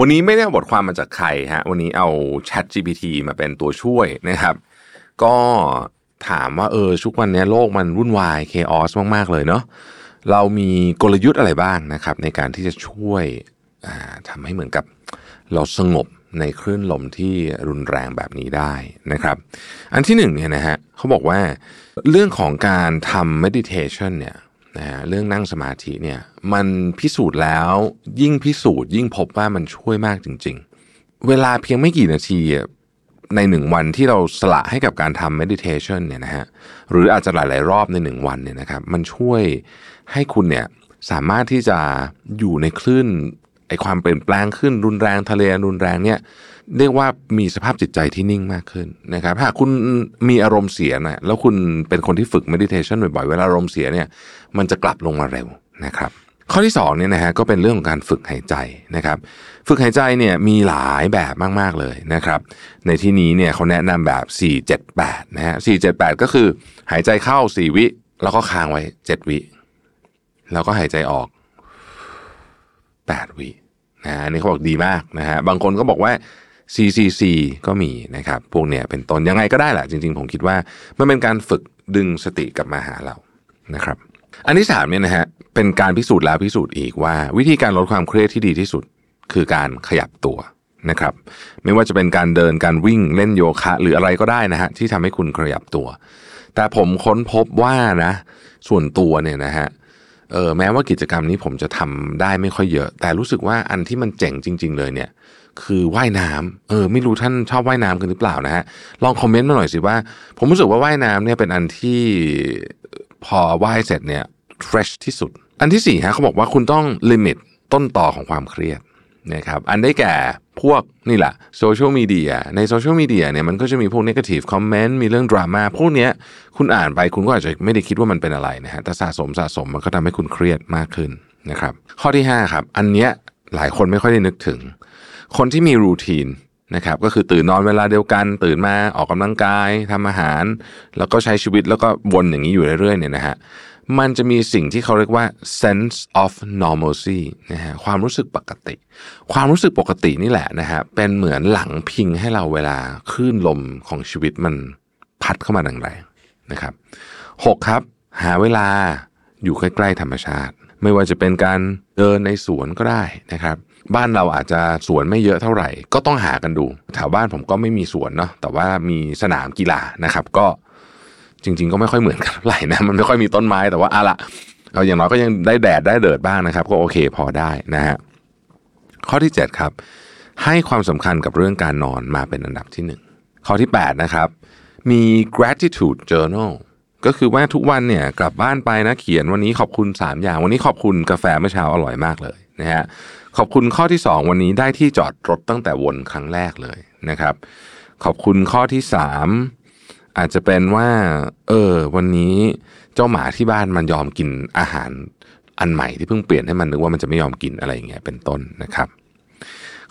วันนี้ไม่ได้บทความมาจากใครฮะ วันนี้เอา Chat GPT มาเป็นตัวช่วยนะครับ ก็ถามว่าเออชุกวันนี้โลกมันวุ่นวายเคออสมาก ๆ เลยเนาะเรามีกลยุทธ์อะไรบ้างนะครับ ในการที่จะช่วยทำให้เหมือนกับเราสงบในคลื่นลมที่รุนแรงแบบนี้ได้นะครับ อันที่หนึ่งเนี่ยนะฮะเขาบอกว่าเรื่องของการทำ meditation เนี่ย นะฮะเรื่องนั่งสมาธิเนี่ยมันพิสูจน์แล้วยิ่งพิสูจน์ ยิ่งพบว่ามันช่วยมากจริง ๆ เวลาเพียงไม่กี่นาทีในหนึ่งวันที่เราสละให้กับการทำ meditation เนี่ยนะฮะหรืออาจจะหลาย ๆ รอบในหนึ่งวันเนี่ยนะครับมันช่วยให้คุณเนี่ยสามารถที่จะอยู่ในคลื่น ไอความเปลี่ยนแปลงขึ้นรุนแรงทะเลรุนแรงเนี่ยเรียกว่ามีสภาพจิตใจที่นิ่งมากขึ้นนะครับถ้าคุณมีอารมณ์เสียนะแล้วคุณเป็นคนที่ฝึก meditation บ่อยๆเวลาอารมณ์เสียเนี่ยมันจะกลับลงมาเร็วนะครับข้อที่2เนี่ยนะฮะก็เป็นเรื่องของการฝึกหายใจนะครับ ฝึกหายใจเนี่ยมีหลายแบบมาก ๆ เลยนะครับ ในที่นี้เนี่ยเขาแนะนำแบบ 478นะฮะ478 ก็คือหายใจเข้า 4 วิ แล้วก็ค้างไว้ 7 วิ แล้วก็หายใจออก 8 วินะอันนี้เขาบอกดีมากนะฮะบางคนก็บอกว่า CCC ก็มีนะครับพวกเนี้ยเป็นต้นยังไงก็ได้แหละจริง ๆ ผมคิดว่ามันเป็นการฝึกดึงสติกลับมาหาเรานะครับ อันที่สามเนี่ยนะฮะเป็นการพิสูจน์แล้วพิสูจน์อีกว่า วิธีการลดความเครียดที่ดีที่สุดคือการขยับตัวนะครับ ไม่ว่าจะเป็นการเดินการวิ่งเล่นโยคะ หรืออะไรก็ได้นะฮะที่ทำให้คุณขยับตัว แต่ผมค้นพบว่านะ ส่วนตัวเนี่ยนะฮะ เออแม้ว่ากิจกรรมนี้ผมจะทำได้ไม่ค่อยเยอะ แต่รู้สึกว่าอันที่มันเจ๋งจริง ๆ เลยเนี่ย คือว่ายน้ำเออ ไม่รู้ท่านชอบว่ายน้ำกันหรือเปล่านะฮะลองคอมเมนต์มาหน่อยสิว่า ผมรู้สึกว่าว่ายน้ำเนี่ยเป็นอันที่พอว่ายเสร็จเนี่ย fresh ที่สุด อันที่สี่ฮะเขาบอกว่าคุณต้อง limit ต้นตอของความเครียดนะครับอันได้แก่ พวกนี่แหละโซเชียลมีเดียในโซเชียลมีเดียเนี่ยมันก็จะมีพวก negative comment มีเรื่องดราม่าพวกเนี้ยคุณอ่านไปคุณก็อาจจะไม่ได้คิดว่ามันเป็นอะไรนะฮะแต่สะสมสะสมมันก็ทำให้คุณเครียดมากขึ้นนะครับข้อที่ 5 ครับ อันเนี้ยหลายคนไม่ค่อยได้นึกถึง คนที่มีรูทีนนะครับก็คือตื่นนอนเวลาเดียวกัน ตื่นมาออกกำลังกายทำอาหาร แล้วก็ใช้ชีวิตแล้วก็วนอย่างนี้อยู่เรื่อยๆเนี่ยนะฮะ มันจะมีสิ่งที่เขาเรียกว่า sense of normalcy นะฮะความรู้สึกปกติ ความรู้สึกปกตินี่แหละนะฮะเป็นเหมือนหลังพิงให้เราเวลาคลื่นลมของชีวิตมันพัดเข้ามาแรงๆนะครับหกครับ หาเวลาอยู่ใกล้ๆธรรมชาติ ไม่ว่าจะเป็นการเดินในสวนก็ได้นะครับ บ้านเราอาจจะสวนไม่เยอะเท่าไหร่ ก็ต้องหากันดูแถวบ้านผมก็ไม่มีสวนเนาะแต่ว่ามีสนามกีฬานะครับ ก็ จริง ๆ ก็ไม่ค่อยเหมือนกันไหร่นะมันไม่ค่อยมีต้นไม้แต่ว่าอะละเอาอย่างน้อยก็ยังได้แดดได้เดิดบ้างนะครับ ก็โอเคพอได้นะฮะข้อที่ 7 ครับ ให้ความสำคัญกับเรื่องการนอนมาเป็นอันดับที่ 1 ข้อที่ 8 นะครับ มี gratitude journal ก็คือว่าทุกวันเนี่ยกลับบ้านไปนะเขียนวันนี้ขอบคุณ 3 อย่าง วันนี้ขอบคุณกาแฟเมื่อเช้าอร่อยมากเลยนะฮะขอบคุณข้อที่ 2 วันนี้ได้ที่จอดรถตั้งแต่วนครั้งแรกเลยนะครับ ขอบคุณข้อที่ 3 อาจจะเป็นว่า เออ วันนี้เจ้าหมาที่บ้านมันยอมกินอาหารอันใหม่ที่เพิ่งเปลี่ยนให้มันนึกว่ามันจะไม่ยอมกินอะไรอย่างเงี้ยเป็นต้นนะครับ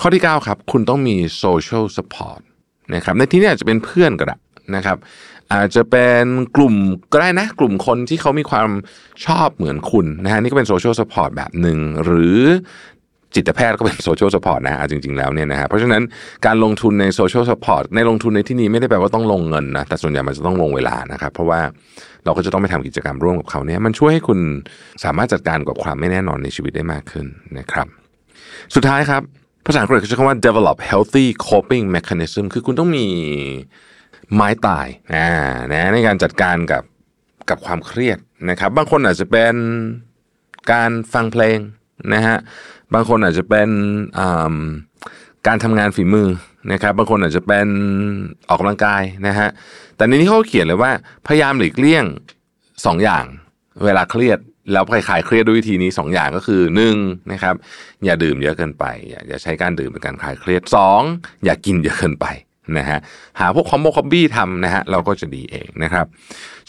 ข้อที่ 9 ครับ คุณต้องมี social support นะครับในที่นี้อาจจะเป็นเพื่อนก็ได้นะครับ อาจจะเป็นกลุ่มก็ได้นะ กลุ่มคนที่เขามีความชอบเหมือนคุณนะฮะนี่ก็เป็น social support แบบหนึ่งหรือ จิตแพทย์ก็เป็น social support นะฮะจริง ๆแล้วเนี่ยนะฮะเพราะฉะนั้นการลงทุนใน social support ในลงทุนในที่นี้ไม่ได้แปลว่าต้องลงเงินนะแต่ส่วนใหญ่มันจะต้องลงเวลานะครับ เพราะว่าเราก็จะต้องไปทำกิจกรรมร่วมกับเขาเนี่ยมันช่วยให้คุณสามารถจัดการกับความไม่แน่นอนในชีวิตได้มากขึ้นนะครับ สุดท้ายครับภาษาอังกฤษเขาใช้คำว่า develop healthy coping mechanism คือคุณต้องมีไม้ตายนะนะในการจัดการกับกับความเครียดนะครับ บางคนอาจจะเป็นการฟังเพลง นะฮะบางคนอาจจะเป็นการทำงานฝีมือนะครับ บางคนอาจจะเป็นออกกำลังกายนะฮะแต่ในนี้เขาเขียนเลยว่าพยายามหลีกเลี่ยงสองอย่าง เวลาเครียดแล้วคลายเครียดด้วยวิธีนี้ 2 อย่างก็คือ1นะครับอย่าดื่มเยอะเกินไป อย่าอย่าใช้การดื่มเป็นการคลายเครียด 2 อย่ากินเยอะเกินไป นะฮะหาพวกคอมโบคอมบี้ทำนะฮะเราก็จะดีเองนะครับ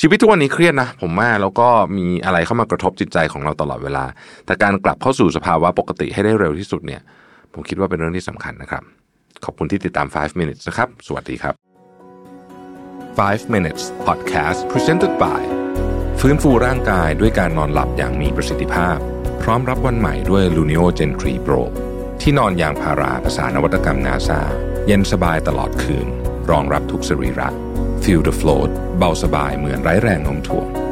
ชีวิตทุกวันนี้เครียดนะ ผมว่าแล้วก็มีอะไรเข้ามากระทบจิตใจของเราตลอดเวลา แต่การกลับเข้าสู่สภาวะปกติให้ได้เร็วที่สุดเนี่ย ผมคิดว่าเป็นเรื่องที่สำคัญนะครับ ขอบคุณที่ติดตาม 5 minutes นะครับ สวัสดีครับ 5 minutes podcast presented by ฟื้นฟูร่างกายด้วยการนอนหลับอย่างมีประสิทธิภาพ พร้อมรับวันใหม่ด้วย Luno Gen 3 Pro ที่นอนยางพาราภาษานวัตกรรมนาซา เย็นสบายตลอดคืน รองรับทุกสรีระ Feel the float เบาสบายเหมือนไร้แรงโน้มถ่วง